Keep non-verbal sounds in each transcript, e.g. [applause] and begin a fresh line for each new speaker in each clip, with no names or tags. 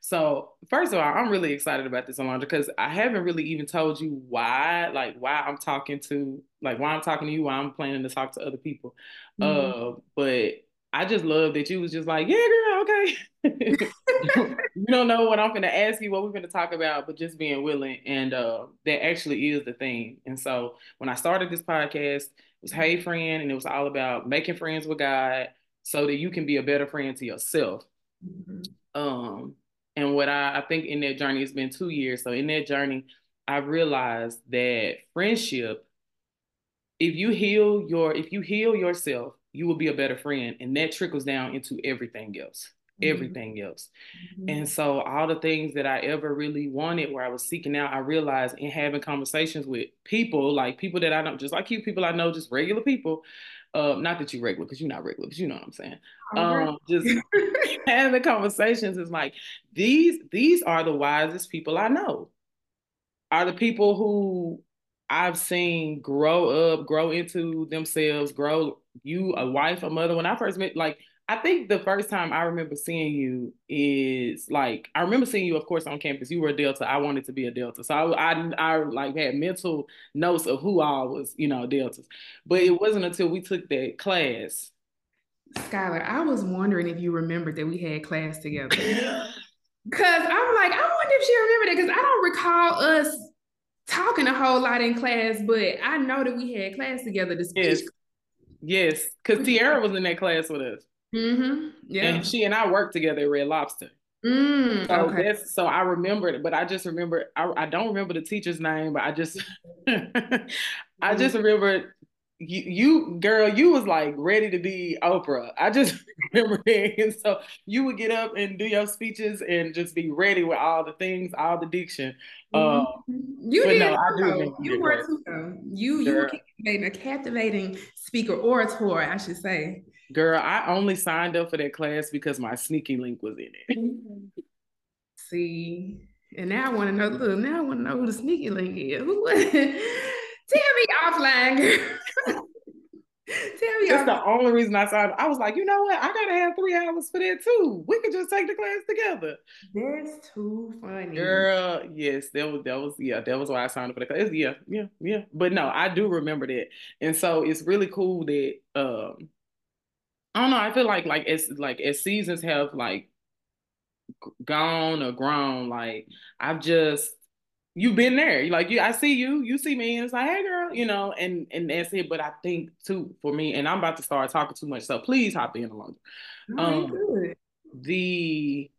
So first of all, I'm really excited about this, Alondra, because I haven't really even told you why, like why I'm talking to, like why I'm talking to you, why I'm planning to talk to other people. Mm-hmm. Uh, but I just love that you was just like, yeah, girl, okay. [laughs] you don't know what I'm gonna ask you, what we're gonna talk about, but just being willing, and uh, that actually is the thing. And so when I started this podcast, it was Hey Friend, and it was all about making friends with God so that you can be a better friend to yourself. Mm-hmm. Um, and what I, I think in that journey, it's been two years. So in that journey, I realized that friendship, if you heal your, if you heal yourself, you will be a better friend. And that trickles down into everything else. Mm-hmm. Everything else. Mm-hmm. And so all the things that I ever really wanted where I was seeking out, I realized in having conversations with people, like people that I don't just like you, people I know, just regular people, uh, not that you're regular, because you're not regular, but you know what I'm saying. Um, just [laughs] [laughs] having conversations is like these. These are the wisest people I know. Are the people who I've seen grow up, grow into themselves, grow. You a wife, a mother. When I first met, like I think the first time I remember seeing you is like I remember seeing you, of course, on campus. You were a Delta. I wanted to be a Delta, so I, I, I like had mental notes of who all was, you know, Deltas. But it wasn't until we took that class.
Skylar, I was wondering if you remembered that we had class together. [laughs] Cause I'm like, I wonder if she remembered it because I don't recall us talking a whole lot in class, but I know that we had class together. The speech.
Yes, yes, because Tiara was in that class with us.
Mm-hmm. Yeah.
And she and I worked together at Red Lobster.
Mm,
so okay. that's so I remembered it, but I just remember I, I don't remember the teacher's name, but I just [laughs] I just remember you, you girl, you was like ready to be Oprah. I just [laughs] remember it. And so you would get up and do your speeches and just be ready with all the things, all the diction.
Mm-hmm. Uh, you did. No, do you were too. Though. You you were captivating, a captivating speaker, orator, I should say.
Girl, I only signed up for that class because my sneaky link was in it. [laughs]
See, and now I want to know. Look, now I want to know who the sneaky link is. Who? [laughs] Tell me offline, girl. [laughs]
Tell me. That's the only reason I signed. I was like, you know what? I gotta have three hours for that too. We could just take the class together.
That's too funny,
girl. Yes, that was that was yeah, that was why I signed up for the class. Yeah, yeah, yeah. But no, I do remember that, and so it's really cool that um I don't know. I feel like like as like as seasons have like gone or grown, like I've just you've been there. Like you, I see you, you see me, and it's like, hey girl, you know, and and that's it. But I think too for me, and I'm about to start talking too much, so please hop in along.
Um, good.
the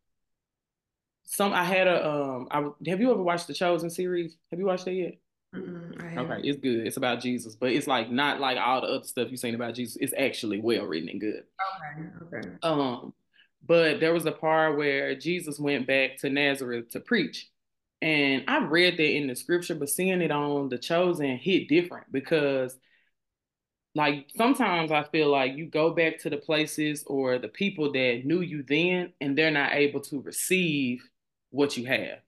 some I had a um. I have you ever watched the Chosen series? Have you watched it yet?
Okay,
it's good. It's about Jesus, but it's like not like all the other stuff you've seen about Jesus. It's actually well written and good.
Okay, okay.
Um, but there was a part where Jesus went back to Nazareth to preach. And I read that in the scripture, but seeing it on the chosen hit different because like sometimes I feel like you go back to the places or the people that knew you then and they're not able to receive what you have.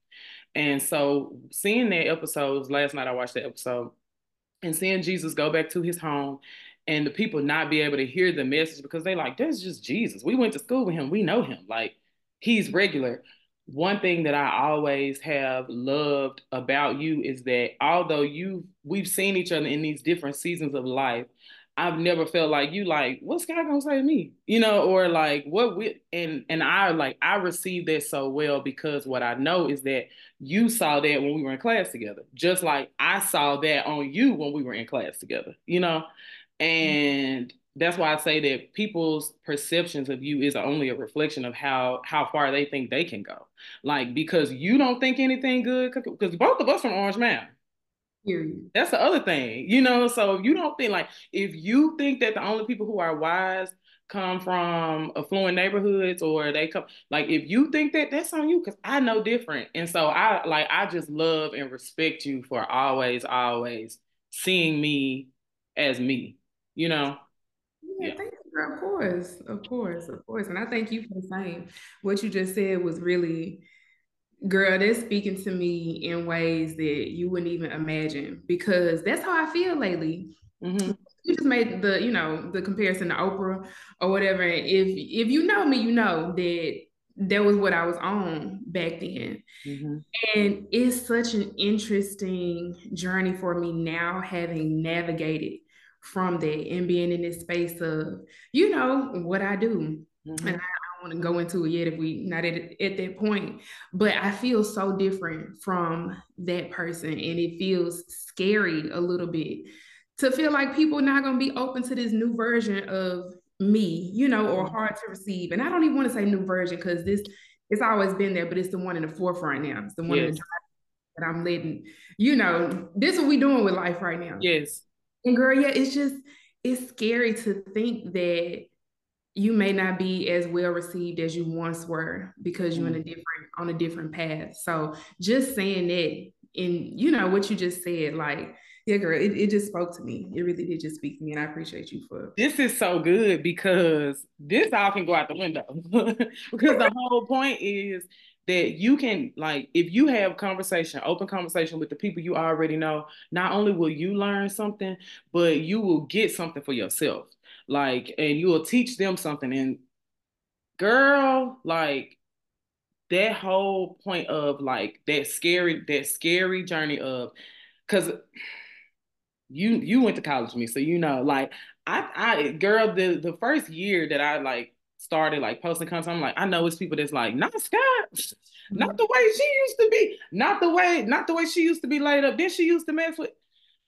And so seeing that episodes last night, I watched that episode and seeing Jesus go back to his home and the people not be able to hear the message because they like, that's just Jesus. We went to school with him. We know him. Like he's regular. One thing that I always have loved about you is that although you we've seen each other in these different seasons of life, I've never felt like you like, what's God gonna say to me? You know, or like what we and and I like I received that so well because what I know is that you saw that when we were in class together, just like I saw that on you when we were in class together, you know? Mm-hmm. And that's why I say that people's perceptions of you is only a reflection of how how far they think they can go. Like because you don't think anything good, because both of us from Orange Mound. That's the other thing, you know. So you don't think like if you think that the only people who are wise come from affluent neighborhoods or they come like if you think that that's on you because i know different. And so i like i just love and respect you for always always seeing me as me you know?
Yeah, yeah. thank you of course of course of course. And i thank you for the same. What you just said was really Girl, that's speaking to me in ways that you wouldn't even imagine because that's how I feel lately.
Mm-hmm.
You just made the, you know, the comparison to Oprah or whatever. If if you know me, you know that that was what I was on back then. Mm-hmm. And it's such an interesting journey for me now, having navigated from that and being in this space of, you know, what I do. Mm-hmm. And I want to go into it yet if we not at, at that point. But I feel so different from that person. And it feels scary a little bit to feel like people not going to be open to this new version of me, you know, or mm-hmm. hard to receive. And I don't even want to say new version because this it's always been there, but it's the one in the forefront now. It's the one yes. that I'm letting, you know, this is what we doing with life right now.
Yes.
And girl, yeah, it's just it's scary to think that you may not be as well received as you once were because you're mm. in a mm-hmm. different on a different path. So just saying that in you know what you just said, like yeah, girl, it, it just spoke to me. It really did just speak to me, and I appreciate you for
this is so good because this all can go out the window [laughs] because the whole point is that you can like if you have conversation open conversation with the people you already know not only will you learn something but you will get something for yourself like and you will teach them something and girl like that whole point of like that scary that scary journey of because you you went to college with me, so you know, like I I girl, the the first year that I like started like posting content, I'm like, I know it's people that's like, not Scott, not mm-hmm. the way she used to be, not the way, not the way she used to be laid up. Then she used to mess with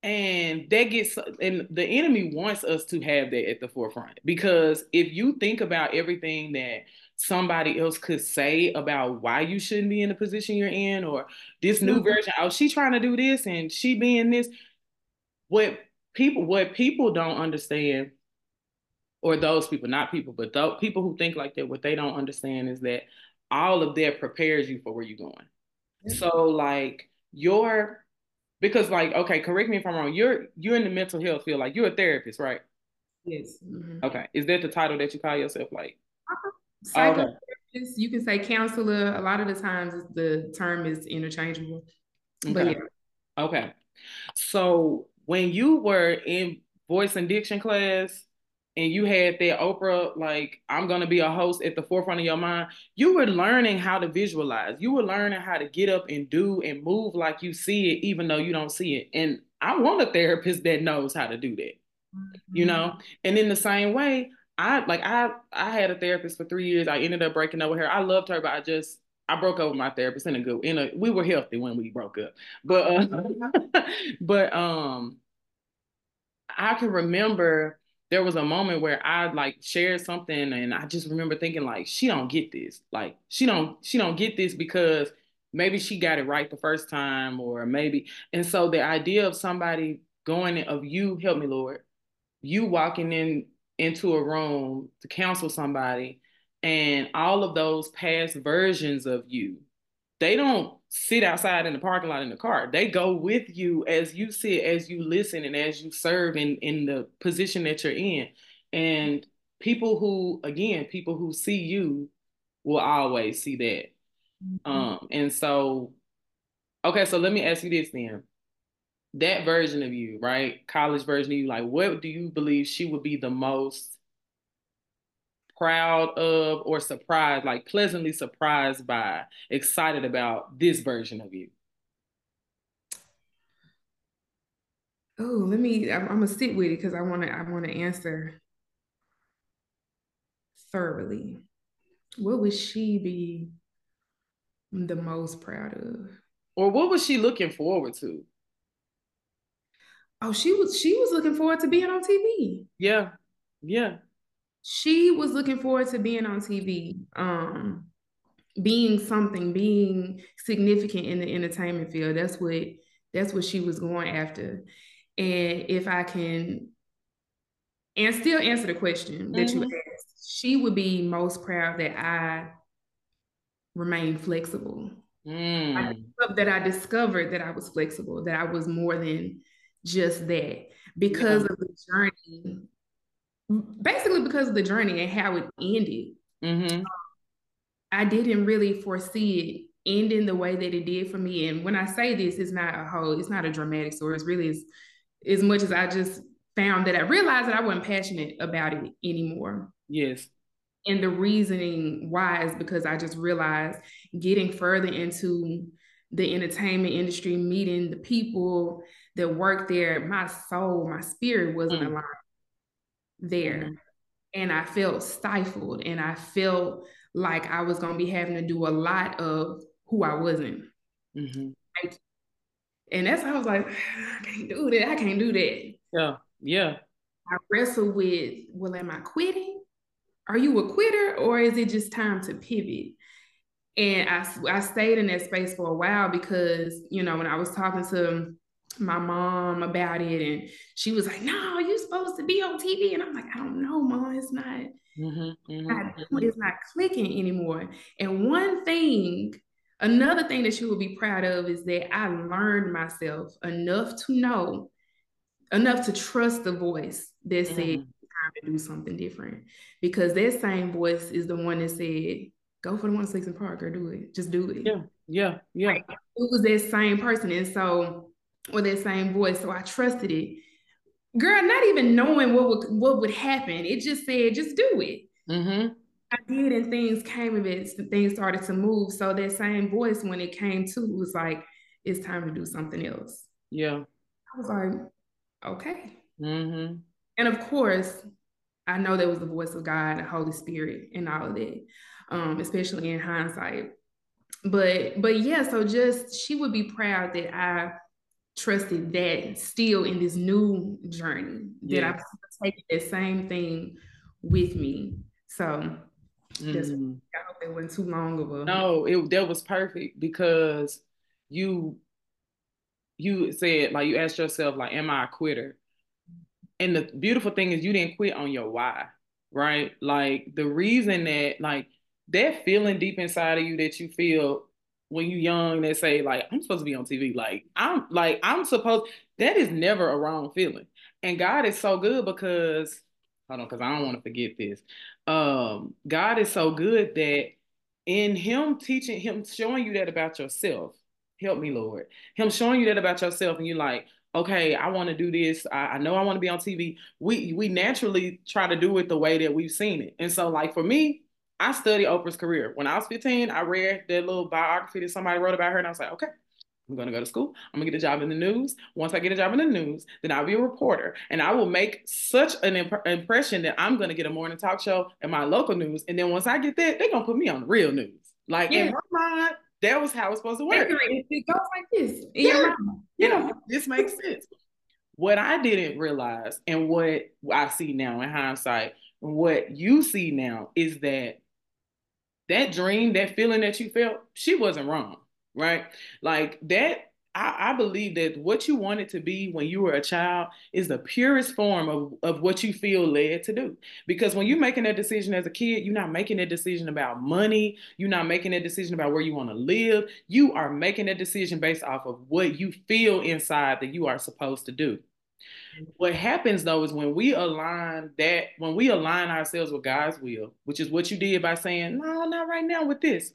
and that gets and the enemy wants us to have that at the forefront because if you think about everything that somebody else could say about why you shouldn't be in the position you're in or this new mm-hmm. version oh she trying to do this and she being this what people what people don't understand or those people not people but those people who think like that what they don't understand is that all of that prepares you for where you're going mm-hmm. so like your because like okay correct me if i'm wrong you're you're in the mental health field like you're a therapist right
yes mm-hmm.
okay is that the title that you call yourself like
uh-huh. okay. you can say counselor a lot of the times the term is interchangeable
okay. but yeah okay so when you were in voice and diction class and you had that Oprah, like, I'm gonna be a host at the forefront of your mind, you were learning how to visualize. You were learning how to get up and do and move like you see it, even though you don't see it. And I want a therapist that knows how to do that, mm-hmm. you know? And in the same way, I like I I had a therapist for three years. I ended up breaking up with her. I loved her, but I just I broke up with my therapist in a good in a we were healthy when we broke up. But uh, [laughs] but um I can remember there was a moment where I like shared something and I just remember thinking like she don't get this. Like she don't she don't get this because maybe she got it right the first time or maybe and so the idea of somebody going of you help me Lord, you walking in into a room to counsel somebody and all of those past versions of you they don't sit outside in the parking lot in the car. They go with you as you sit as you listen and as you serve in in the position that you're in. And people who again people who see you will always see that. Mm-hmm. um and so okay so let me ask you this then. That version of you right? College version of you like what do you believe she would be the most proud of or surprised, like pleasantly surprised by, excited about this version of you?
Oh, let me. I'm, I'm gonna sit with it because I want to. I want to answer thoroughly. What would she be the most proud of?
Or what was she looking forward to?
Oh, she was. She was looking forward to being on TV.
Yeah, yeah
she was looking forward to being on TV, um, being something, being significant in the entertainment field. That's what that's what she was going after. And if I can and still answer the question that mm-hmm. you asked, she would be most proud that I remain flexible. Mm. I that I discovered that I was flexible, that I was more than just that because yeah. of the journey basically because of the journey and how it ended. Mm-hmm. I didn't really foresee it ending the way that it did for me. And when I say this, it's not a whole, it's not a dramatic story. It's really as, as much as I just found that I realized that I wasn't passionate about it anymore.
Yes.
And the reasoning why is because I just realized getting further into the entertainment industry, meeting the people that work there, my soul, my spirit wasn't mm. aligned there. Mm-hmm. And I felt stifled and I felt like I was going to be having to do a lot of who I wasn't. Mm-hmm. And that's how I was like, [sighs] I can't do that. I can't do that.
Yeah. Yeah.
I wrestle with, well, am I quitting? Are you a quitter or is it just time to pivot? And I, I stayed in that space for a while because, you know, when I was talking to my mom about it and she was like, no, you're supposed to be on TV. And I'm like, I don't know, mom, it's not, mm-hmm, mm-hmm, not mm-hmm. it's not clicking anymore. And one thing, another thing that she would be proud of is that I learned myself enough to know, enough to trust the voice that said, mm-hmm. time to do something different. Because that same voice is the one that said, go for the 106 & Park or do it. Just do it.
Yeah, yeah, yeah.
It was that same person. And so, or that same voice. So I trusted it. Girl, not even knowing what would what would happen. It just said, just do it. Mm-hmm. I did, and things came of it. Things started to move. So that same voice, when it came to, was like, it's time to do something else.
Yeah.
I was like, okay. Mm-hmm. And of course, I know that was the voice of God, the Holy Spirit, and all of that um, especially in hindsight. But but yeah, so just she would be proud that I trusted that still in this new journey that I've taken that same thing with me. So mm. I hope it wasn't too long of a
no, it that was perfect because you you said like you asked yourself like am I a quitter? And the beautiful thing is you didn't quit on your why, right? Like the reason that like that feeling deep inside of you that you feel when you young that say like I'm supposed to be on TV like I'm like I'm supposed that is never a wrong feeling. And God is so good because hold on because I don't want to forget this. Um God is so good that in him teaching him showing you that about yourself help me Lord him showing you that about yourself and you're like okay I want to do this. I, I know I want to be on TV we we naturally try to do it the way that we've seen it. And so like for me I studied Oprah's career. When I was 15, I read that little biography that somebody wrote about her, and I was like, okay, I'm going to go to school. I'm going to get a job in the news. Once I get a job in the news, then I'll be a reporter. And I will make such an imp- impression that I'm going to get a morning talk show in my local news. And then once I get that, they're going to put me on the real news. Like yeah. in my mind, that was how it's supposed to work.
It goes like this.
Yeah. yeah. This makes sense. What I didn't realize and what I see now in hindsight, what you see now is that that dream, that feeling that you felt, she wasn't wrong, right? Like that, I, I, believe that what you wanted to be when you were a child is the purest form of, of what you feel led to do. Because when you're making that decision as a kid, you're not making a decision about money, you're not making a decision about where you want to live. You are making a decision based off of what you feel inside that you are supposed to do. What happens though is when we align that, when we align ourselves with God's will, which is what you did by saying, no, not right now with this,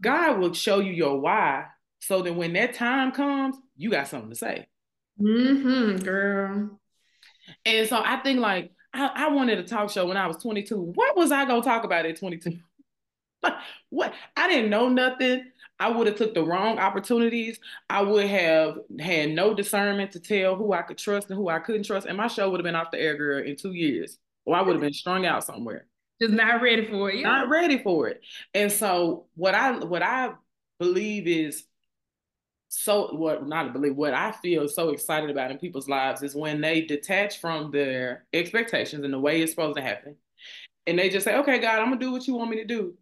God will show you your why so that when that time comes, you got something to say.
Mm-hmm, girl.
And so I think like I, I wanted a talk show when I was 22. What was I gonna talk about at 22? [laughs] what I didn't know nothing. I would have took the wrong opportunities. I would have had no discernment to tell who I could trust and who I couldn't trust, and my show would have been off the air, girl, in two years, or I would have been strung out somewhere.
Just not ready for it.
Yeah. Not ready for it. And so what I what I believe is so what not believe what I feel so excited about in people's lives is when they detach from their expectations and the way it's supposed to happen, and they just say, "Okay, God, I'm gonna do what you want me to do."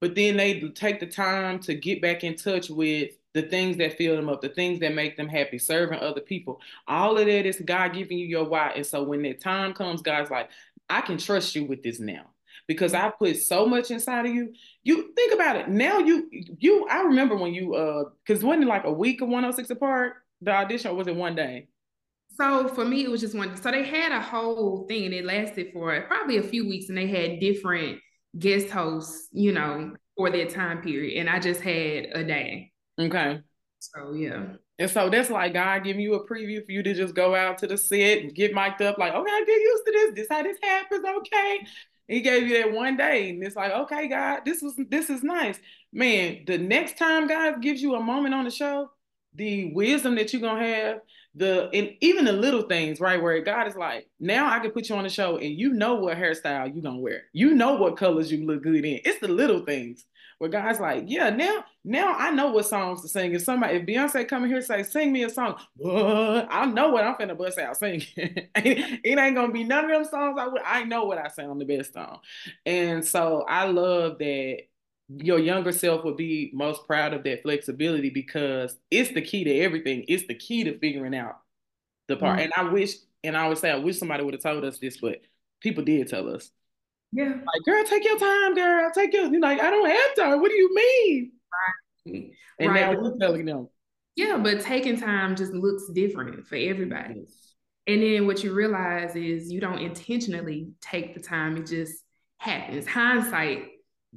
But then they take the time to get back in touch with the things that fill them up, the things that make them happy, serving other people. All of that is God giving you your why. And so when that time comes, God's like, I can trust you with this now because I put so much inside of you. You think about it. Now you you I remember when you uh because wasn't it like a week of 106 & Park, the audition, or was it one day?
So for me, it was just one. So they had a whole thing and it lasted for probably a few weeks and they had different guest hosts, you know, for that time period. And I just had a day.
Okay.
So yeah.
And so that's like God giving you a preview for you to just go out to the set and get mic'd up, like, okay, I get used to this. This how this happens. Okay. He gave you that one day, and it's like, okay, God, this was this is nice, man. The next time God gives you a moment on the show, the wisdom that you're gonna have, the and even the little things, right? Where God is like, now I can put you on the show, and you know what hairstyle you're gonna wear, you know what colors you look good in. It's the little things where God's like, yeah, now, now I know what songs to sing. If somebody, if Beyonce come in here and say, sing me a song? I know what I'm finna bust out singing. [laughs] it ain't gonna be none of them songs I would, I know what I sound the best on. And so I love that your younger self would be most proud of that flexibility because it's the key to everything. It's the key to figuring out the part. Mm-hmm. And I wish, and I would say, I wish somebody would have told us this, but people did tell us.
Yeah.
Like, girl, take your time, girl. Take your, you're like, I don't have time. What do you mean?
Right.
And right. now we're telling them.
Yeah, but taking time just looks different for everybody. Yes. And then what you realize is you don't intentionally take the time, it just happens. Hindsight.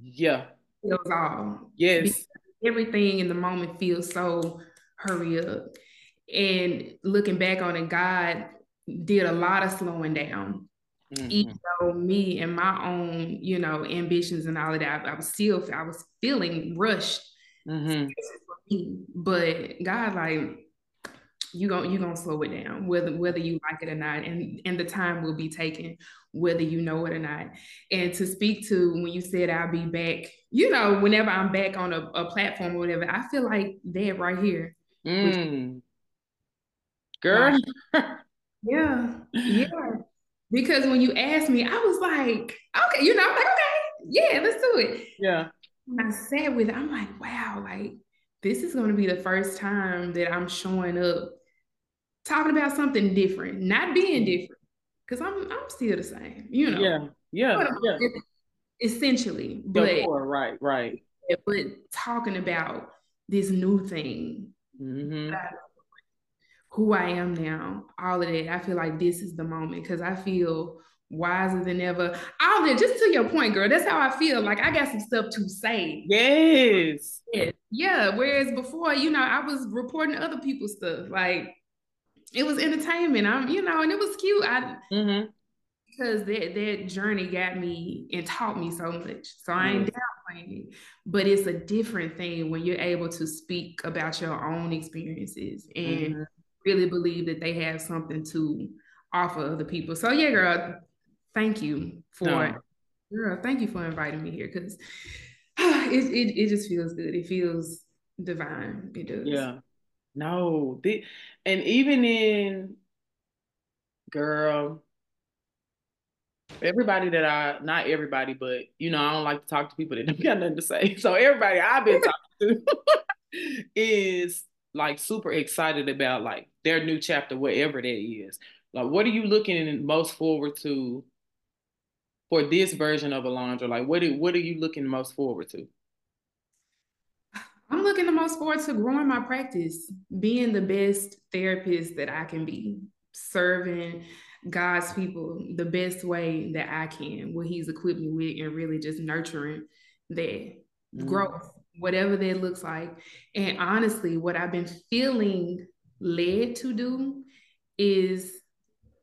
Yeah.
Feels all.
Yes. Because
everything in the moment feels so hurry up. And looking back on it, God did a lot of slowing down Mm-hmm. Even though me and my own, you know, ambitions and all of that, I was still, I was feeling rushed. Mm-hmm. But God, like, you gonna you gonna slow it down, whether whether you like it or not, and and the time will be taken, whether you know it or not. And to speak to when you said I'll be back, you know, whenever I'm back on a, a platform or whatever, I feel like that right here.
Mm. Which, Girl. [laughs]
yeah, yeah. Because when you asked me, I was like, okay, you know, I'm like, okay, yeah, let's do it.
Yeah.
When I sat with it, I'm like, wow, like this is going to be the first time that I'm showing up talking about something different, not being different. Cause I'm I'm still the same, you know.
Yeah, yeah, yeah.
Essentially, but
right, right.
But talking about this new thing
mm-hmm
who I am now, all of that. I feel like this is the moment because I feel wiser than ever. All that, just to your point, girl, that's how I feel. Like I got some stuff to say.
Yes.
Yeah. yeah. Whereas before, you know, I was reporting other people's stuff. Like it was entertainment. I'm, you know, and it was cute. I
mm-hmm.
Because that that journey got me and taught me so much. So I ain't downplaying it. But it's a different thing when you're able to speak about your own experiences and mm-hmm really believe that they have something to offer other people. So yeah, girl, thank you for no. girl, thank you for inviting me here because [sighs] it, it it just feels good. It feels divine. It does.
Yeah. No, the, and even in girl, everybody that I not everybody, but you know, I don't like to talk to people that don't got nothing to say. [laughs] So everybody I've been talking to [laughs] is like super excited about like their new chapter, whatever that is. Like, what are you looking most forward to for this version of Alondra? Like, what are, what are you looking most forward to?
I'm looking the most forward to growing my practice, being the best therapist that I can be, serving God's people the best way that I can, what He's equipped me with, and really just nurturing that mm. growth whatever that looks like. And honestly, what I've been feeling led to do is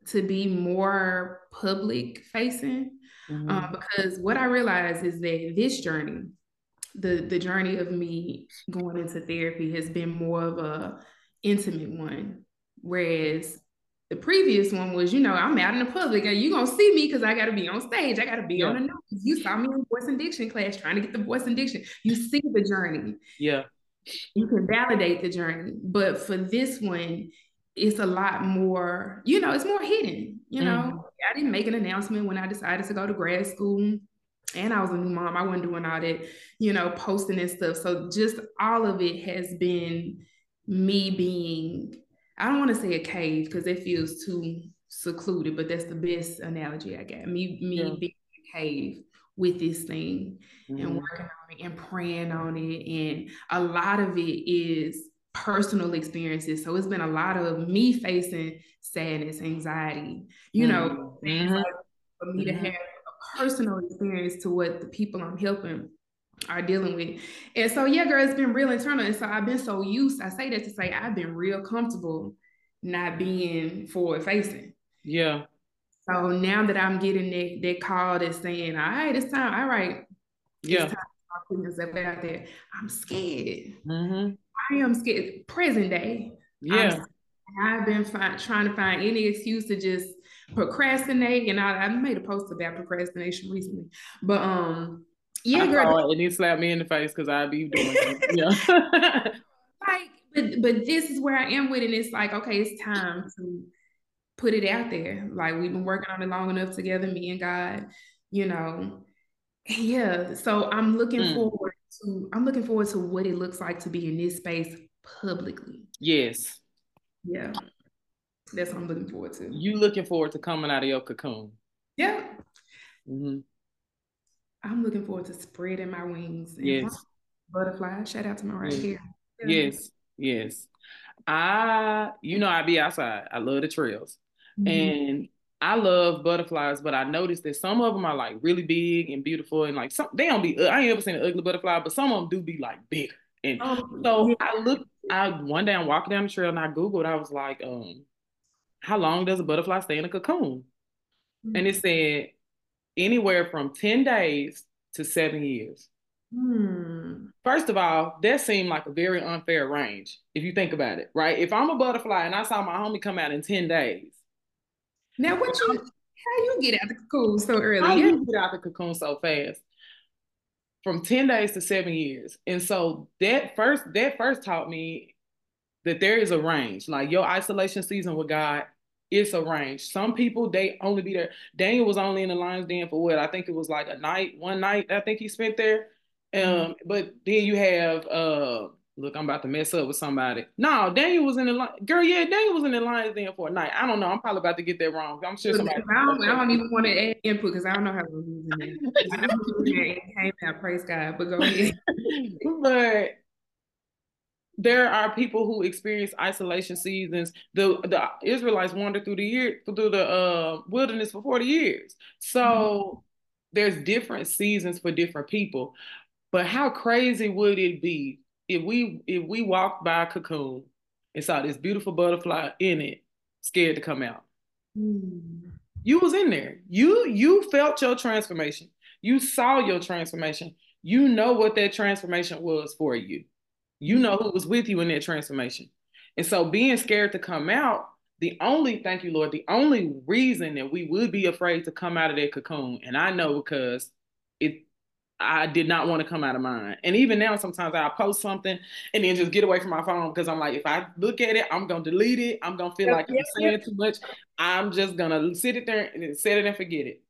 to be more public facing. Mm-hmm. Um, because what I realize is that this journey, the the journey of me going into therapy has been more of a intimate one. Whereas the previous one was, you know, I'm out in the public and you're gonna see me because I gotta be on stage. I gotta be yeah. on the news. You saw me in voice and diction class trying to get the voice and diction. You see the journey.
Yeah.
You can validate the journey. But for this one, it's a lot more, you know, it's more hidden. You know, mm-hmm. I didn't make an announcement when I decided to go to grad school. And I was a new mom. I wasn't doing all that, you know, posting and stuff. So just all of it has been me being I don't want to say a cave because it feels too secluded, but that's the best analogy I got. Me, me yeah. being a cave with this thing mm-hmm. and working on it and praying on it. And a lot of it is personal experiences. So it's been a lot of me facing sadness, anxiety, you mm-hmm. know, mm-hmm. Like for me to mm-hmm. have a personal experience to what the people I'm helping are dealing with. And so, yeah, girl, it's been real internal. And so I've been so used, I say that to say I've been real comfortable not being forward facing.
Yeah.
So now that I'm getting that, that call that's saying, all right, it's time, all right.
Yeah.
It's time to put yourself out there. I'm scared.
Mm-hmm.
I am scared. Present day.
Yeah.
i have been fi- trying to find any excuse to just procrastinate. And I, I made a post about procrastination recently. But um, yeah, girl.
And he slapped me in the face because I'd be doing it. [laughs] Yeah. [laughs]
like, but but this is where I am with it. It's like, okay, it's time to put it out there. Like we've been working on it long enough together, me and God, you know. Yeah. So I'm looking mm. forward to I'm looking forward to what it looks like to be in this space publicly.
Yes.
Yeah. That's what I'm looking forward to.
You looking forward to coming out of your cocoon.
Yeah. Mm-hmm. I'm looking forward to spreading my wings.
yes.
Butterfly. Shout out to my right
yes.
here.
Yes. Yes. I, you know, I be outside. I love the trails. Mm-hmm. And I love butterflies, but I noticed that some of them are like really big and beautiful, and like some they don't be. I ain't ever seen an ugly butterfly, but some of them do be like big. And oh, so yeah. I looked. I one day I'm walking down the trail and I googled. I was like, um, how long does a butterfly stay in a cocoon? Mm-hmm. And it said anywhere from ten days to seven years.
Hmm.
First of all, that seemed like a very unfair range if you think about it, right? If I'm a butterfly and I saw my homie come out in 10 days.
Now, what you, how you get out of the cocoon so early?
How you get out the cocoon so fast? From 10 days to seven years. And so that first, that first taught me that there is a range. Like your isolation season with God, it's a range. Some people they only be there. Daniel was only in the lion's den for what I think it was like a night, one night. I think he spent there. Mm-hmm. Um, but then you have uh look, I'm about to mess up with somebody. No, Daniel was in the line. Girl, yeah, Daniel was in the Lions Den for a night. I don't know. I'm probably about to get that wrong. I'm sure somebody.
I don't, I don't even want to add input because I don't know how to use it. I know it came out. Praise God, but go ahead. [laughs]
but there are people who experience isolation seasons. The the Israelites wandered through the year through the uh, wilderness for 40 years. So mm-hmm. there's different seasons for different people. But how crazy would it be if we if we walked by a cocoon and saw this beautiful butterfly in it, scared to come out? Mm. You was in there. You you felt your transformation. You saw your transformation. You know what that transformation was for you. You know who was with you in that transformation. And so being scared to come out, the only, thank you, Lord, the only reason that we would be afraid to come out of that cocoon, and I know because it I did not want to come out of mine. And even now, sometimes I'll post something and then just get away from my phone because I'm like, if I look at it, I'm gonna delete it. I'm gonna feel like I'm saying too much. I'm just gonna sit it there and set it and forget it.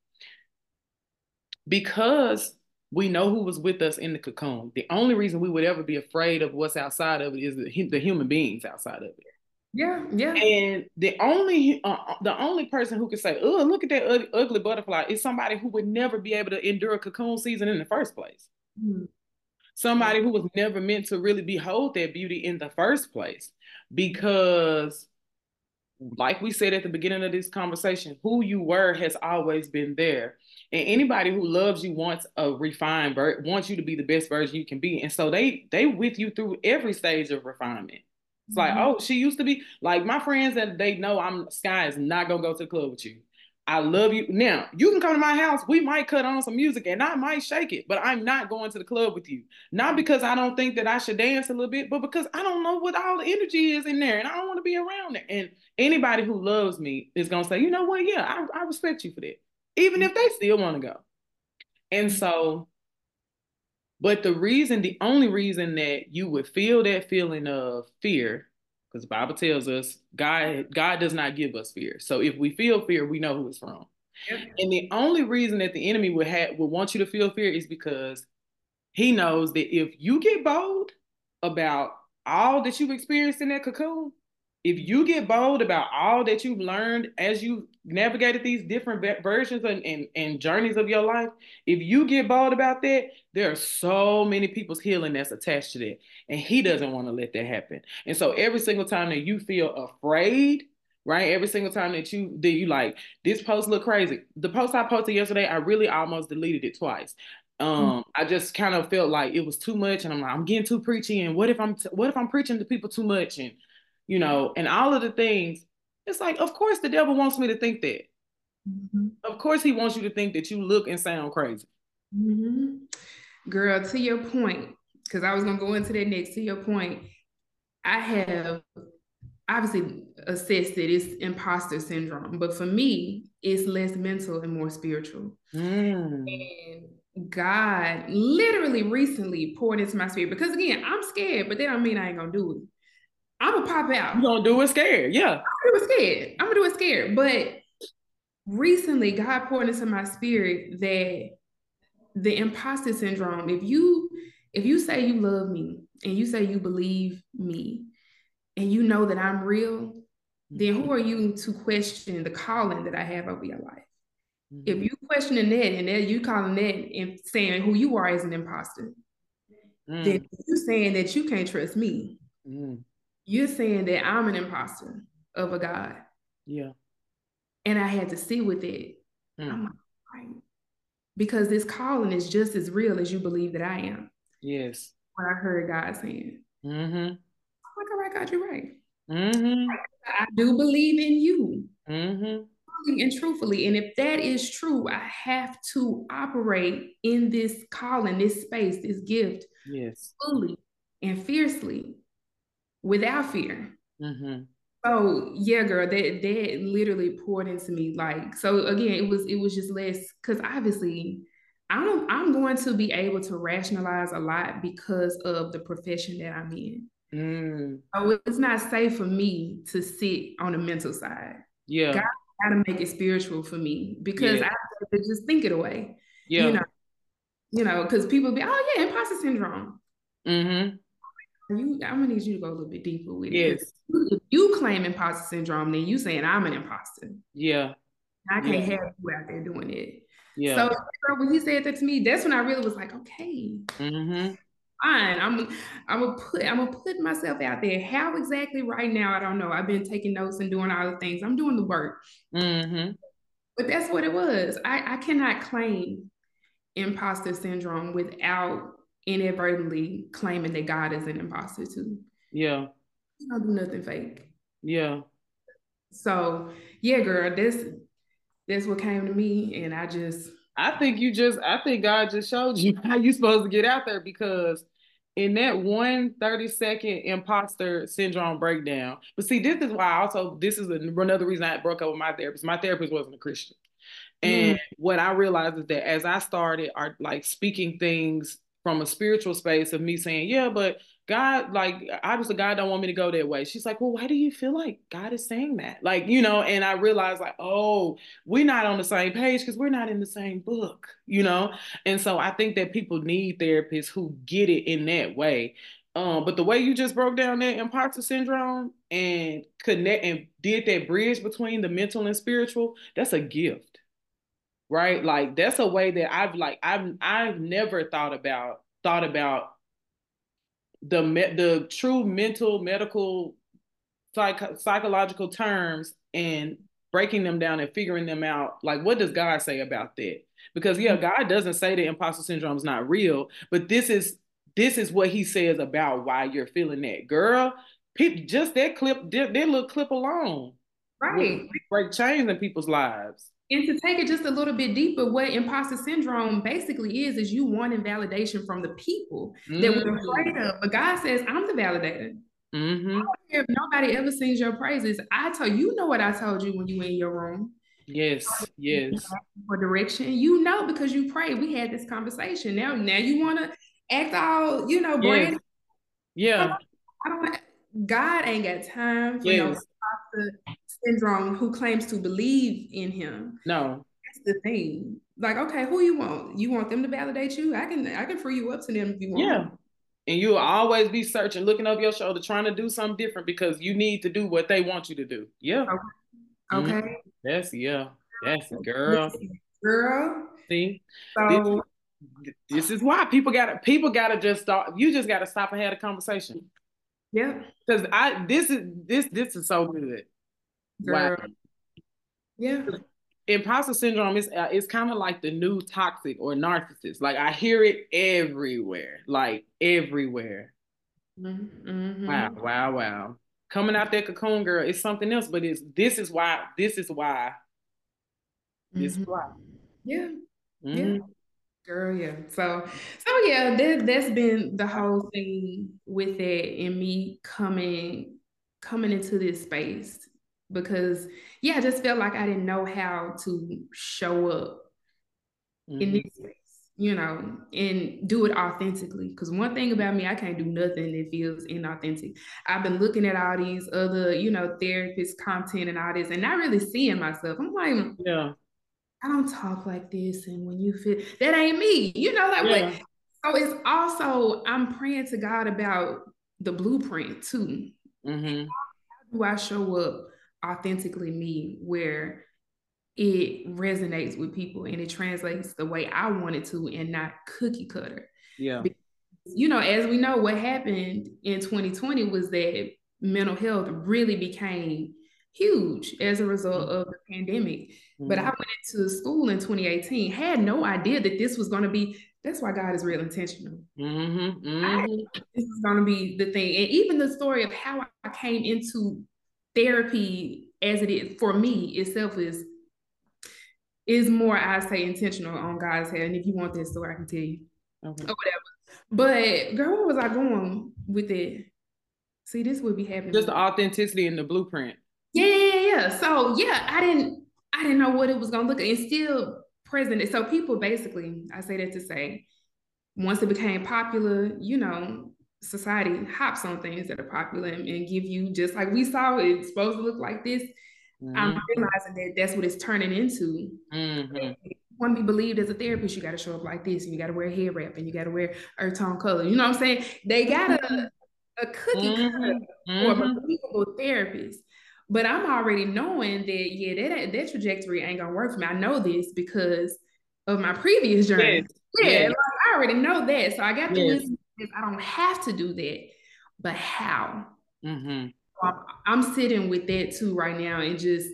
Because we know who was with us in the cocoon. The only reason we would ever be afraid of what's outside of it is the, the human beings outside of it.
Yeah, yeah.
And the only uh, uh, the only person who could say, "Oh, look at that ugly butterfly," is somebody who would never be able to endure a cocoon season in the first place. Mm-hmm. Somebody who was never meant to really behold that beauty in the first place, because, like we said at the beginning of this conversation, who you were has always been there. And anybody who loves you wants a refined wants you to be the best version you can be. And so they they with you through every stage of refinement. It's like, mm-hmm. oh, she used to be like my friends that they know I'm Sky is not gonna go to the club with you. I love you. Now you can come to my house. We might cut on some music and I might shake it, but I'm not going to the club with you. Not because I don't think that I should dance a little bit, but because I don't know what all the energy is in there and I don't want to be around it. And anybody who loves me is gonna say, you know what? Yeah, I, I respect you for that, even if they still want to go. And so but the reason, the only reason that you would feel that feeling of fear, because the Bible tells us God, God does not give us fear. So if we feel fear, we know who it's from. Yep. And the only reason that the enemy would have would want you to feel fear is because he knows that if you get bold about all that you've experienced in that cocoon, if you get bold about all that you've learned as you navigated these different versions and, and, and, journeys of your life, if you get bold about that, there are so many people's healing that's attached to that. And he doesn't want to let that happen. And so every single time that you feel afraid, right? Every single time that you that you like this post look crazy. The post I posted yesterday, I really almost deleted it twice. Um, mm-hmm. I just kind of felt like it was too much, and I'm like, I'm getting too preachy. And what if I'm t- what if I'm preaching to people too much? And you know, and all of the things. It's like, of course, the devil wants me to think that. Mm-hmm. Of course, he wants you to think that you look and sound crazy.
Mm-hmm. Girl, to your point, because I was gonna go into that next. To your point, I have obviously assessed that it's imposter syndrome, but for me, it's less mental and more spiritual. Mm. And God literally recently poured into my spirit because again, I'm scared, but that don't mean I ain't gonna do it. I'm gonna pop out.
You gonna do it scared, yeah.
I'm gonna do it scared. I'm gonna do it scared. But recently, God poured into my spirit that the imposter syndrome. If you if you say you love me and you say you believe me and you know that I'm real, then who are you to question the calling that I have over your life? Mm-hmm. If you questioning that and that you calling that and saying who you are as an imposter, mm. then you saying that you can't trust me. Mm. You're saying that I'm an imposter of a God.
Yeah.
And I had to sit with it. Mm. I'm like, right. Because this calling is just as real as you believe that I am.
Yes.
What I heard God saying.
Mm-hmm. I'm
like, all right, God, you're right.
Mm-hmm.
I do believe in you.
Mm-hmm.
And truthfully, and if that is true, I have to operate in this calling, this space, this gift,
yes,
fully and fiercely, without fear.
Mm-hmm.
So yeah, girl, that that literally poured into me. Like, so again, it was it was just less because obviously I'm I'm going to be able to rationalize a lot because of the profession that I'm in.
Mm.
So it's not safe for me to sit on the mental side.
Yeah.
God got to make it spiritual for me because yeah. I have to just think it away.
Yeah.
You know, you know, because people be, oh yeah, imposter syndrome.
Mm-hmm.
You, I'm gonna need you to go a little bit deeper with
yes.
it. If you claim imposter syndrome, then you saying I'm an imposter.
Yeah.
I can't yeah. have you out there doing it.
Yeah.
So when he said that to me, that's when I really was like, okay.
Mm-hmm
fine. I'm I'm gonna put I'm gonna put myself out there. How exactly right now? I don't know. I've been taking notes and doing all the things. I'm doing the work.
Mm-hmm.
But that's what it was. I, I cannot claim imposter syndrome without inadvertently claiming that God is an imposter too.
Yeah.
You don't do nothing fake.
Yeah.
So yeah, girl, this that's what came to me. And I just
I think you just I think God just showed you [laughs] how you supposed to get out there because in that one 30 second imposter syndrome breakdown. But see, this is why I also this is another reason I broke up with my therapist. My therapist wasn't a Christian. And mm. what I realized is that as I started are like speaking things from a spiritual space of me saying, yeah, but God, like, obviously, God don't want me to go that way. She's like, well, why do you feel like God is saying that? Like, you know, and I realized, like, oh, we're not on the same page because we're not in the same book, you know? And so I think that people need therapists who get it in that way. Um, but the way you just broke down that imposter syndrome and connect and did that bridge between the mental and spiritual, that's a gift. Right? Like that's a way that I've like I've I've never thought about thought about the the true mental medical psych- psychological terms and breaking them down and figuring them out. Like what does god say about that? Because yeah mm-hmm. god doesn't say that imposter syndrome is not real but this is this is what he says about why you're feeling that. Girl people just that clip that, that little clip alone
right
break chains in people's lives
and to take it just a little bit deeper, what imposter syndrome basically is, is you wanting validation from the people mm-hmm. that we're afraid of. But God says, I'm the validator.
Mm-hmm.
if nobody ever sings your praises, I told you know what I told you when you were in your room.
Yes, yes.
For direction, you know because you prayed. We had this conversation. Now, now you want to act all, you know, brand.
Yes. Yeah.
I don't. God ain't got time for yes. no imposter syndrome who claims to believe in him.
No.
That's the thing. Like, okay, who you want? You want them to validate you? I can I can free you up to them if you want.
Yeah. And you'll always be searching, looking over your shoulder, trying to do something different because you need to do what they want you to do. Yeah.
Okay. Mm-hmm.
That's yeah. That's girl.
Girl.
See? So this, this is why people gotta people gotta just start you just gotta stop and have a conversation.
Yeah.
Because I this is this this is so good.
Girl. Wow. Yeah.
Imposter syndrome is uh, it's kind of like the new toxic or narcissist. Like I hear it everywhere, like everywhere.
Mm-hmm.
Wow, wow, wow. Coming out that cocoon, girl, is something else. But it's this is why this is why This mm-hmm. why.
Yeah. Mm-hmm. Yeah. Girl, yeah. So, so yeah, that that's been the whole thing with it and me coming coming into this space because yeah, I just felt like I didn't know how to show up mm-hmm. in this space, you know, and do it authentically. Because one thing about me, I can't do nothing that feels inauthentic. I've been looking at all these other, you know, therapist content and all this, and not really seeing myself. I'm like,
yeah.
I don't talk like this. And when you feel that ain't me, you know, like yeah. what? So it's also, I'm praying to God about the blueprint too.
Mm-hmm.
How do I show up authentically me where it resonates with people and it translates the way I want it to and not cookie cutter?
Yeah.
Because, you know, as we know, what happened in 2020 was that mental health really became huge as a result of the pandemic. Mm-hmm. But I mm-hmm. went into school in 2018, had no idea that this was going to be. That's why God is real intentional.
Mm-hmm. Mm-hmm.
this is going to be the thing, and even the story of how I came into therapy as it is for me itself is is more I say intentional on God's head. And if you want this story, I can tell you
okay.
or whatever. But girl, where was I going with it? See, this would be happening.
Just the authenticity in the blueprint.
Yeah, yeah, yeah. So yeah, I didn't I didn't know what it was gonna look like. It's still present. So people basically, I say that to say, once it became popular, you know, society hops on things that are popular and, and give you just like we saw it's supposed to look like this. Mm-hmm. I'm realizing that that's what it's turning into.
Mm-hmm.
Want to be believed as a therapist, you got to show up like this, and you got to wear a hair wrap, and you got to wear earth tone color. You know what I'm saying? They got a, a cookie mm-hmm. cutter or a mm-hmm. believable therapist. But I'm already knowing that yeah, that that trajectory ain't gonna work for me. I know this because of my previous journey. Yes. Yeah, yes. Like, I already know that. So I got the yes. I don't have to do that, but how?
Mm-hmm.
I'm, I'm sitting with that too right now and just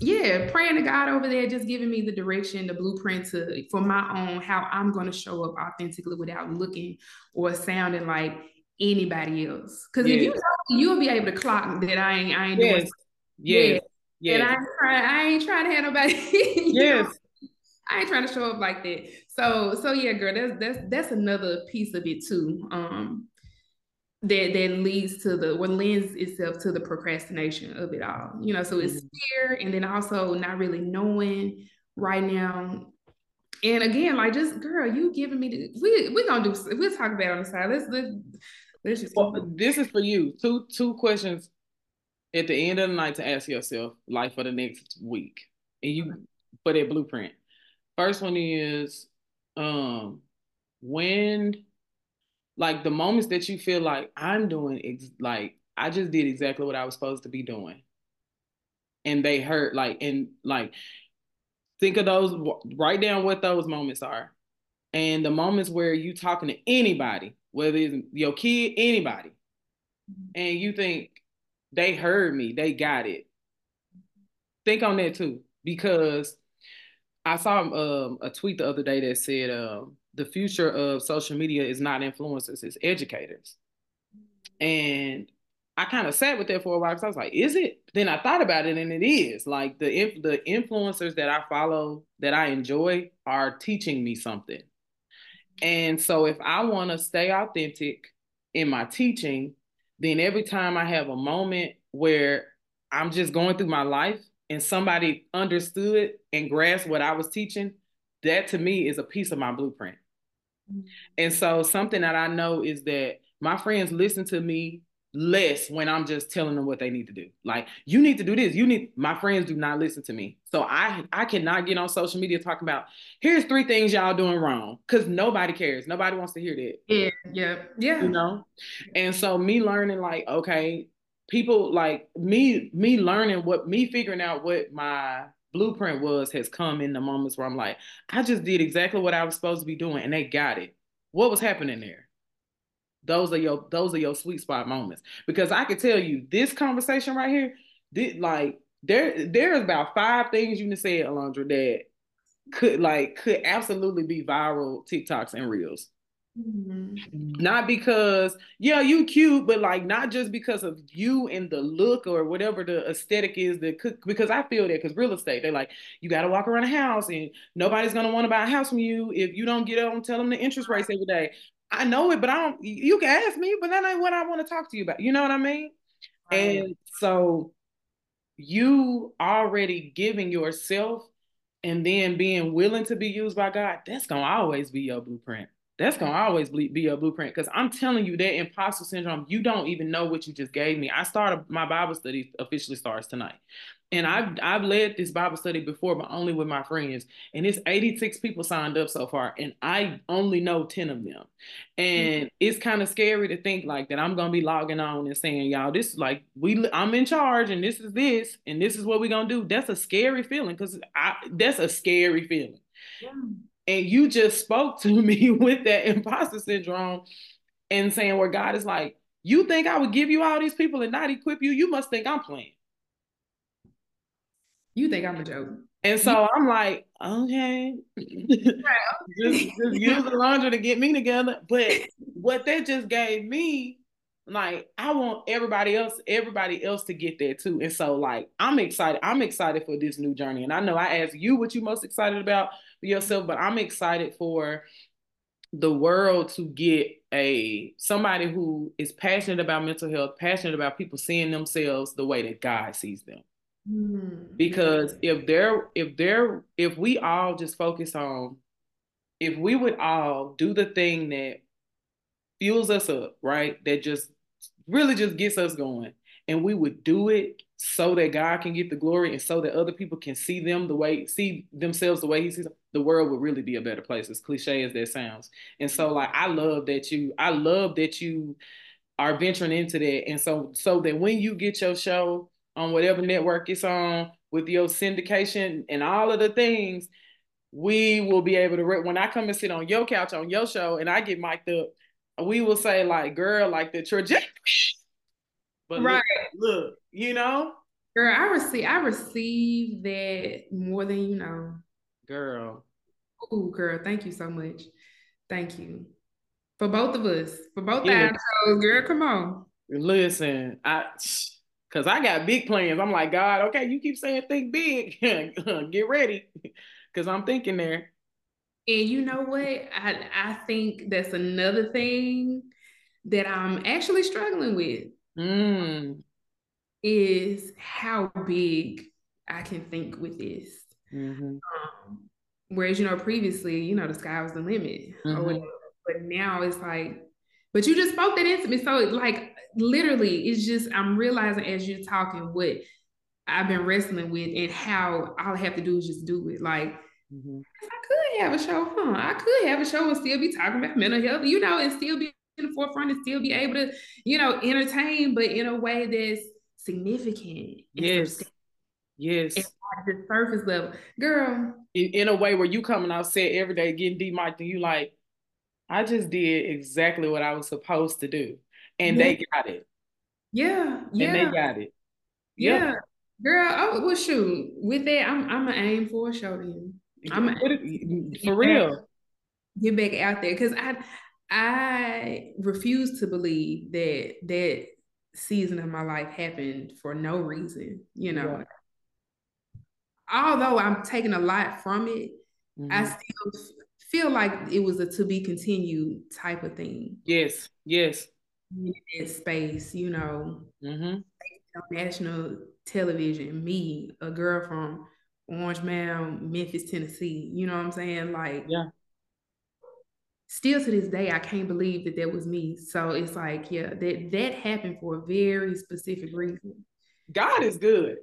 yeah, praying to God over there, just giving me the direction, the blueprint to for my own how I'm going to show up authentically without looking or sounding like anybody else. Because yes. if you you'll be able to clock that I ain't I ain't
yes.
doing
yes. yes.
And I ain't trying I ain't trying to have nobody. [laughs]
yes. Know?
I ain't trying to show up like that. So so yeah, girl, that's that's that's another piece of it too. Um that that leads to the what lends itself to the procrastination of it all. You know, so it's mm-hmm. fear and then also not really knowing right now. And again, like just girl, you giving me the we we gonna do we'll talk about on the side. Let's let's let's just
well, this is for you. Two two questions at the end of the night to ask yourself, like for the next week. And you for that blueprint. First one is um when like the moments that you feel like I'm doing ex- like I just did exactly what I was supposed to be doing. And they hurt like and like think of those write down what those moments are. And the moments where you talking to anybody, whether it's your kid, anybody, and you think they heard me, they got it. Think on that too, because I saw um, a tweet the other day that said um, the future of social media is not influencers, it's educators. And I kind of sat with that for a while because I was like, is it? Then I thought about it and it is. Like the the influencers that I follow that I enjoy are teaching me something. And so if I want to stay authentic in my teaching, then every time I have a moment where I'm just going through my life and somebody understood and grasped what I was teaching, that to me is a piece of my blueprint. Mm-hmm. And so something that I know is that my friends listen to me less when I'm just telling them what they need to do. Like, you need to do this. You need my friends do not listen to me. So I I cannot get on social media talking about here's three things y'all doing wrong. Cause nobody cares. Nobody wants to hear that.
Yeah, yeah, yeah.
You know? And so me learning, like, okay, people like me me learning what me figuring out what my blueprint was has come in the moments where I'm like, I just did exactly what I was supposed to be doing and they got it. What was happening there? Those are your those are your sweet spot moments. Because I can tell you this conversation right here, did like there there's about five things you can say, Alondra, that could like could absolutely be viral TikToks and reels. Mm-hmm. Not because, yeah, you cute, but like not just because of you and the look or whatever the aesthetic is that could because I feel that because real estate, they're like, you gotta walk around a house and nobody's gonna want to buy a house from you if you don't get and tell them the interest rates every day. I know it, but I don't you can ask me, but that ain't what I want to talk to you about. You know what I mean? Right. And so you already giving yourself and then being willing to be used by God, that's gonna always be your blueprint that's gonna always be a blueprint because I'm telling you that imposter syndrome, you don't even know what you just gave me. I started my Bible study officially starts tonight. And I've I've led this Bible study before, but only with my friends. And it's 86 people signed up so far, and I only know 10 of them. And mm-hmm. it's kind of scary to think like that I'm gonna be logging on and saying, y'all, this is like we I'm in charge, and this is this, and this is what we're gonna do. That's a scary feeling because I that's a scary feeling. Yeah. And you just spoke to [laughs] me with that imposter syndrome and saying where God is like, you think I would give you all these people and not equip you? You must think I'm playing.
You think I'm a joke.
And so I'm like, okay, [laughs] just, just use Alondra to get me together. But what that just gave me, like, I want everybody else, everybody else to get there too. And so, like, I'm excited. I'm excited for this new journey. And I know I asked you what you're most excited about, yourself, but I'm excited for the world to get a somebody who is passionate about mental health, passionate about people seeing themselves the way that God sees them. Mm-hmm. Because if they're if they're if we all just focus on if we would all do the thing that fuels us up, right? That just really just gets us going and we would do it so that God can get the glory and so that other people can see them the way see themselves the way he sees them, the world would really be a better place as cliche as that sounds. And so like I love that you I love that you are venturing into that. And so so that when you get your show on whatever network it's on with your syndication and all of the things we will be able to when I come and sit on your couch on your show and I get mic'd up we will say like girl like the trajectory but right. look, look, you know.
Girl, I receive I receive that more than you know.
Girl.
Oh, girl, thank you so much. Thank you. For both of us. For both yeah. shows, girl, come on.
Listen, I cause I got big plans. I'm like, God, okay, you keep saying think big. [laughs] Get ready. Cause I'm thinking there.
And you know what? I I think that's another thing that I'm actually struggling with mm. is how big I can think with this. Mm-hmm. Um, whereas, you know, previously, you know, the sky was the limit. Mm-hmm. but now it's like, but you just spoke that into me. So, like, literally, it's just, I'm realizing as you're talking what I've been wrestling with and how all I have to do is just do it. Like, mm-hmm. I could have a show, huh? I could have a show and still be talking about mental health, you know, and still be the forefront and still be able to, you know, entertain, but in a way that's significant.
Yes. Yes.
At the surface level. Girl.
In, in, a way where you coming out set every day getting demiked and you like, I just did exactly what I was supposed to do. And yeah. they got it.
Yeah. Yeah.
And they got it.
Yep. Yeah. Girl, oh well shoot. With that, I'm I'm gonna aim for a show then. I'm
a, for real.
Get back out there. Cause I I refuse to believe that that season of my life happened for no reason, you know. Yeah. Although I'm taking a lot from it, mm-hmm. I still feel like it was a to be continued type of thing.
Yes, yes.
In that space, you know, mm-hmm. national television, me, a girl from Orange Mound, Memphis, Tennessee. You know what I'm saying? Like,
yeah
still to this day, I can't believe that that was me. So it's like, yeah, that that happened for a very specific reason.
God is good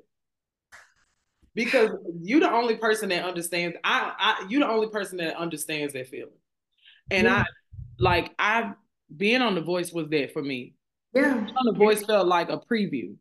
because you're the only person that understands. I, I, you're the only person that understands that feeling, and yeah. I, like, I being on the Voice was that for me.
Yeah,
on the Voice felt like a preview.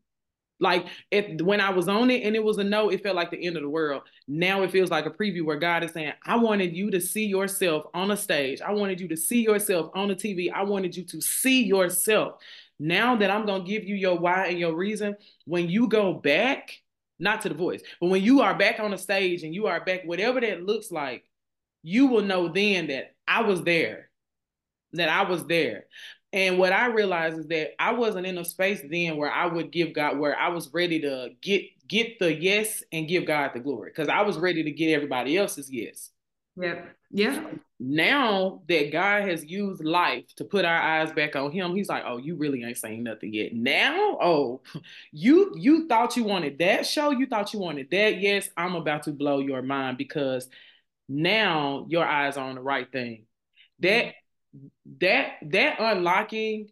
Like if when I was on it and it was a no, it felt like the end of the world. Now it feels like a preview where God is saying, I wanted you to see yourself on a stage. I wanted you to see yourself on the TV. I wanted you to see yourself. Now that I'm gonna give you your why and your reason, when you go back, not to the voice, but when you are back on the stage and you are back, whatever that looks like, you will know then that I was there. that I was there. And what I realized is that I wasn't in a space then where I would give God where I was ready to get get the yes and give God the glory because I was ready to get everybody else's yes.
Yeah. Yeah.
Now that God has used life to put our eyes back on him, he's like, "Oh, you really ain't saying nothing yet." Now, oh, [laughs] you you thought you wanted that show, you thought you wanted that. Yes, I'm about to blow your mind because now your eyes are on the right thing. That that that unlocking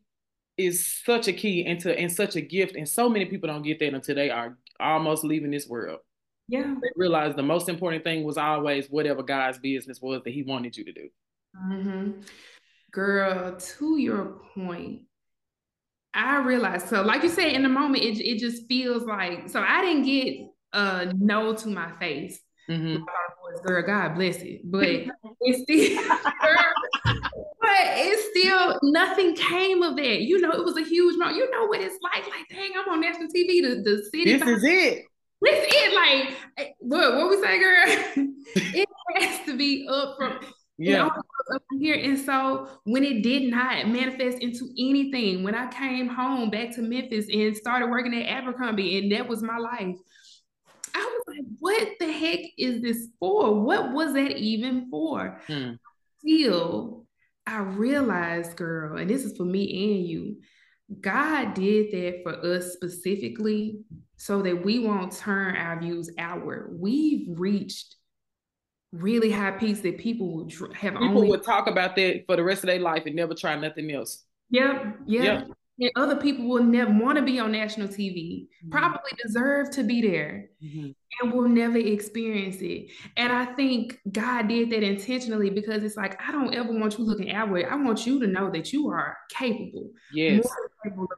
is such a key into and such a gift, and so many people don't get that until they are almost leaving this world.
Yeah,
they realize the most important thing was always whatever God's business was that He wanted you to do.
Mm-hmm. Girl, to your point, I realized. So, like you said, in the moment, it it just feels like. So I didn't get a no to my face. Mm-hmm. Girl, God bless it, but [laughs] it's still, [laughs] girl, but it's still nothing came of that. You know, it was a huge moment. You know what it's like. Like, dang, I'm on national TV. The, the city.
This is it.
This is it. Like, eh, what? What we say, girl? [laughs] it has to be up from. Yeah. up here. And so when it did not manifest into anything, when I came home back to Memphis and started working at Abercrombie, and that was my life, I was like, what the heck is this for? What was that even for? Hmm. Still, I realized, girl, and this is for me and you, God did that for us specifically so that we won't turn our views outward. We've reached really high peaks that people would have
people only would talk about that for the rest of their life and never try nothing else.
Yep, yep. yep. And other people will never want to be on national TV, mm-hmm. probably deserve to be there, mm-hmm. and will never experience it. And I think God did that intentionally because it's like, I don't ever want you looking outward. I want you to know that you are capable,
yes.
capable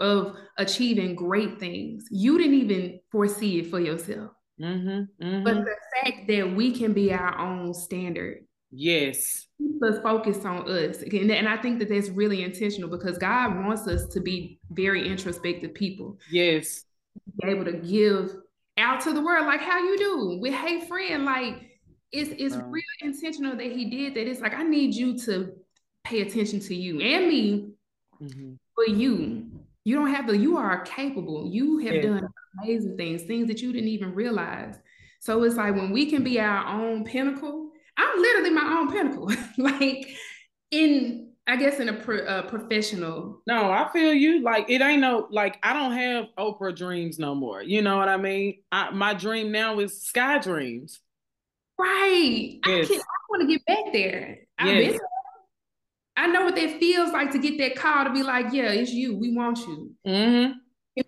of, of achieving great things. You didn't even foresee it for yourself.
Mm-hmm. Mm-hmm.
But the fact that we can be our own standard
Yes.
Keep us focused on us. And, and I think that that's really intentional because God wants us to be very introspective people.
Yes.
Be able to give out to the world like how you do with Hey Friend. Like it's it's wow. real intentional that he did that. It's like I need you to pay attention to you and me mm-hmm. for you. You don't have to, you are capable. You have done amazing things, things that you didn't even realize. So it's like when we can be our own pinnacle I'm literally my own pinnacle. [laughs] like in I guess in a, pro, a, professional.
No, I feel you. Like it ain't no like I don't have Oprah dreams no more. You know what I mean? I, my dream now is sky dreams.
Right. Yes. I, I want to get back there. Yes. Been, I know what that feels like to get that call to be like, yeah, it's you. We want you.
Mm-hmm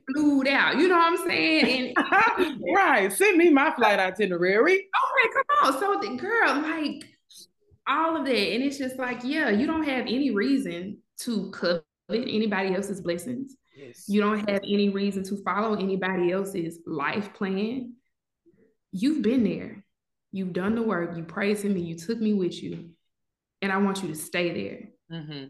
flew out. You know what I'm saying?
And, [laughs] right. Send me my flight [laughs] itinerary.
Okay, come on. So the girl, like all of that. And it's just like, yeah, you don't have any reason to covet anybody else's blessings.
Yes.
You don't have any reason to follow anybody else's life plan. You've been there. You've done the work. You prayed to me. You took me with you. And I want you to stay there.
Mm-hmm.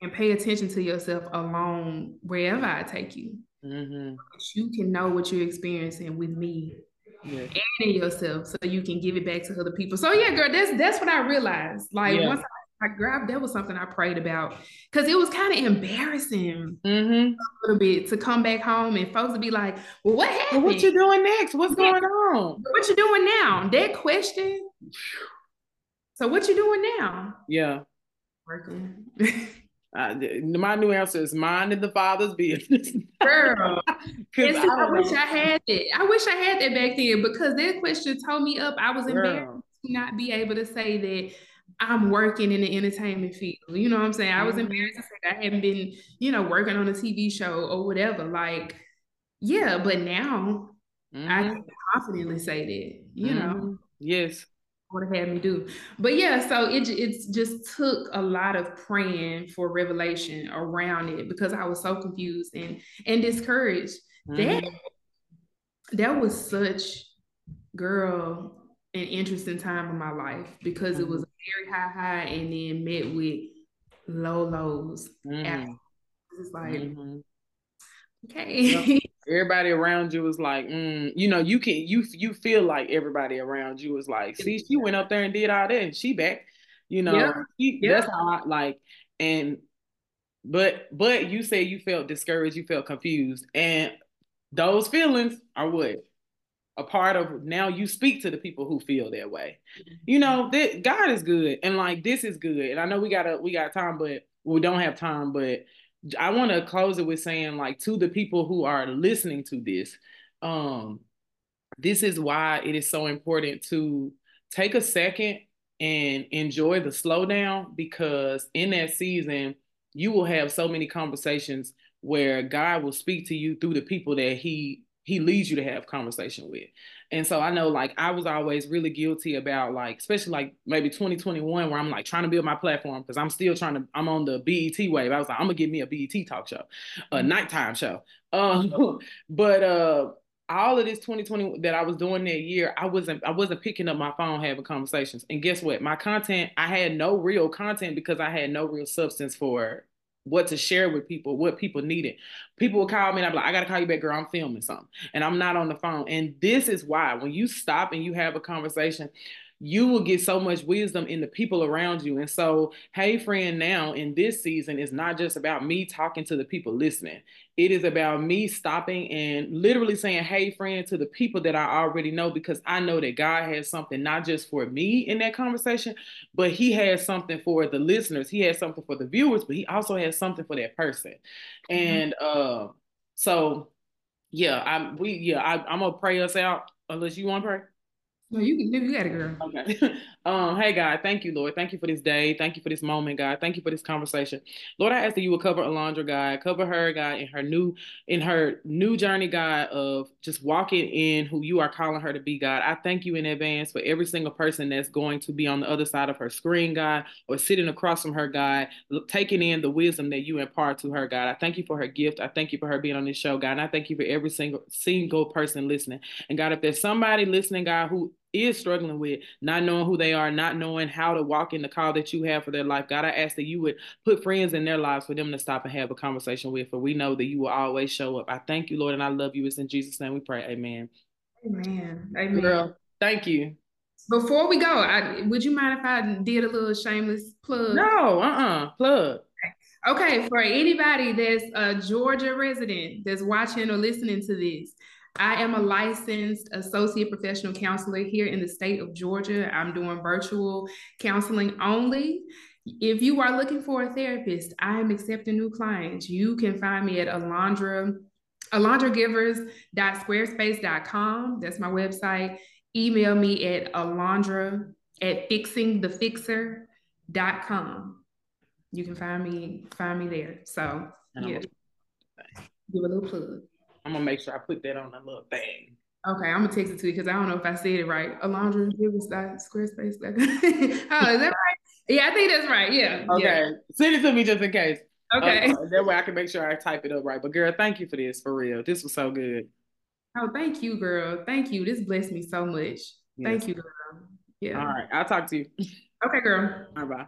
And pay attention to yourself along wherever I take you.
Mm-hmm.
You can know what you're experiencing with me yeah. and in yourself, so you can give it back to other people. So yeah, girl, that's that's what I realized. Like yeah. once I, I grabbed, that was something I prayed about because it was kind of embarrassing
mm-hmm.
a little bit to come back home and folks would be like, "Well, what happened?
Well, what you doing next? What's yeah. going on?
What you doing now?" That question. So what you doing now?
Yeah,
working. [laughs]
Uh, my new answer is mine and the father's business.
Girl, [laughs] see, I, I wish I had it. I wish I had that back then because that question told me up. I was Girl. embarrassed to not be able to say that I'm working in the entertainment field. You know what I'm saying? I was mm-hmm. embarrassed to say that I hadn't been, you know, working on a TV show or whatever. Like, yeah, but now mm-hmm. I can confidently say that, you mm-hmm. know.
Yes
would have had me do. But yeah, so it it just took a lot of praying for revelation around it because I was so confused and and discouraged. Mm-hmm. That that was such girl an interesting time in my life because mm-hmm. it was a very high high and then met with low lows. Mm-hmm. It's like mm-hmm. okay. [laughs]
Everybody around you was like, mm, you know, you can you you feel like everybody around you was like, see, she went up there and did all that, and she back, you know,
yeah.
She, yeah. that's how I like. And but but you say you felt discouraged, you felt confused, and those feelings are what a part of now you speak to the people who feel that way. You know, that God is good and like this is good. And I know we gotta we got time, but we don't have time, but I want to close it with saying like to the people who are listening to this, um, this is why it is so important to take a second and enjoy the slowdown because in that season you will have so many conversations where God will speak to you through the people that he he leads you to have conversation with. And so I know like I was always really guilty about like, especially like maybe 2021 where I'm like trying to build my platform because I'm still trying to, I'm on the BET wave. I was like, I'm gonna give me a BET talk show, a mm-hmm. nighttime show. Um, [laughs] but uh all of this 2020 that I was doing that year, I wasn't I wasn't picking up my phone having conversations. And guess what? My content, I had no real content because I had no real substance for what to share with people, what people needed. People would call me and I'm like, I gotta call you back, girl. I'm filming something. And I'm not on the phone. And this is why when you stop and you have a conversation, you will get so much wisdom in the people around you. And so, hey, friend, now in this season is not just about me talking to the people listening. It is about me stopping and literally saying, hey, friend, to the people that I already know, because I know that God has something not just for me in that conversation, but He has something for the listeners. He has something for the viewers, but He also has something for that person. Mm-hmm. And uh, so, yeah, I we yeah, I, I'm gonna pray us out unless you want to pray.
No, you can you got it, girl.
Okay. [laughs] um, hey God, thank you, Lord. Thank you for this day. Thank you for this moment, God. Thank you for this conversation. Lord, I ask that you will cover Alondra, God, cover her, God, in her new in her new journey, God, of just walking in who you are calling her to be, God. I thank you in advance for every single person that's going to be on the other side of her screen, God, or sitting across from her, God, taking in the wisdom that you impart to her, God. I thank you for her gift. I thank you for her being on this show, God. And I thank you for every single single person listening. And God, if there's somebody listening, God, who is struggling with not knowing who they are, not knowing how to walk in the call that you have for their life. God, I ask that you would put friends in their lives for them to stop and have a conversation with, for we know that you will always show up. I thank you, Lord, and I love you. It's in Jesus' name we pray. Amen.
Amen. Amen.
Girl, thank you.
Before we go, I, would you mind if I did a little shameless plug?
No, uh-uh, plug.
Okay, for anybody that's a Georgia resident that's watching or listening to this, I am a licensed associate professional counselor here in the state of Georgia. I'm doing virtual counseling only. If you are looking for a therapist, I am accepting new clients. You can find me at Alondra, alondragivers.squarespace.com. That's my website. Email me at alondra at fixingthefixer.com. You can find me, find me there. So yeah. Give a little plug.
I'm gonna make sure I put that on a little thing.
Okay, I'm gonna text it to you because I don't know if I said it right. Alondra Givers Squarespace. [laughs] oh, is that right? Yeah, I think that's right. Yeah.
Okay.
Yeah.
Send it to me just in case.
Okay. Uh,
that way I can make sure I type it up right. But girl, thank you for this for real. This was so good.
Oh, thank you, girl. Thank you. This blessed me so much. Yes. Thank you, girl.
Yeah. All right. I'll talk to you.
Okay, girl.
All right, bye.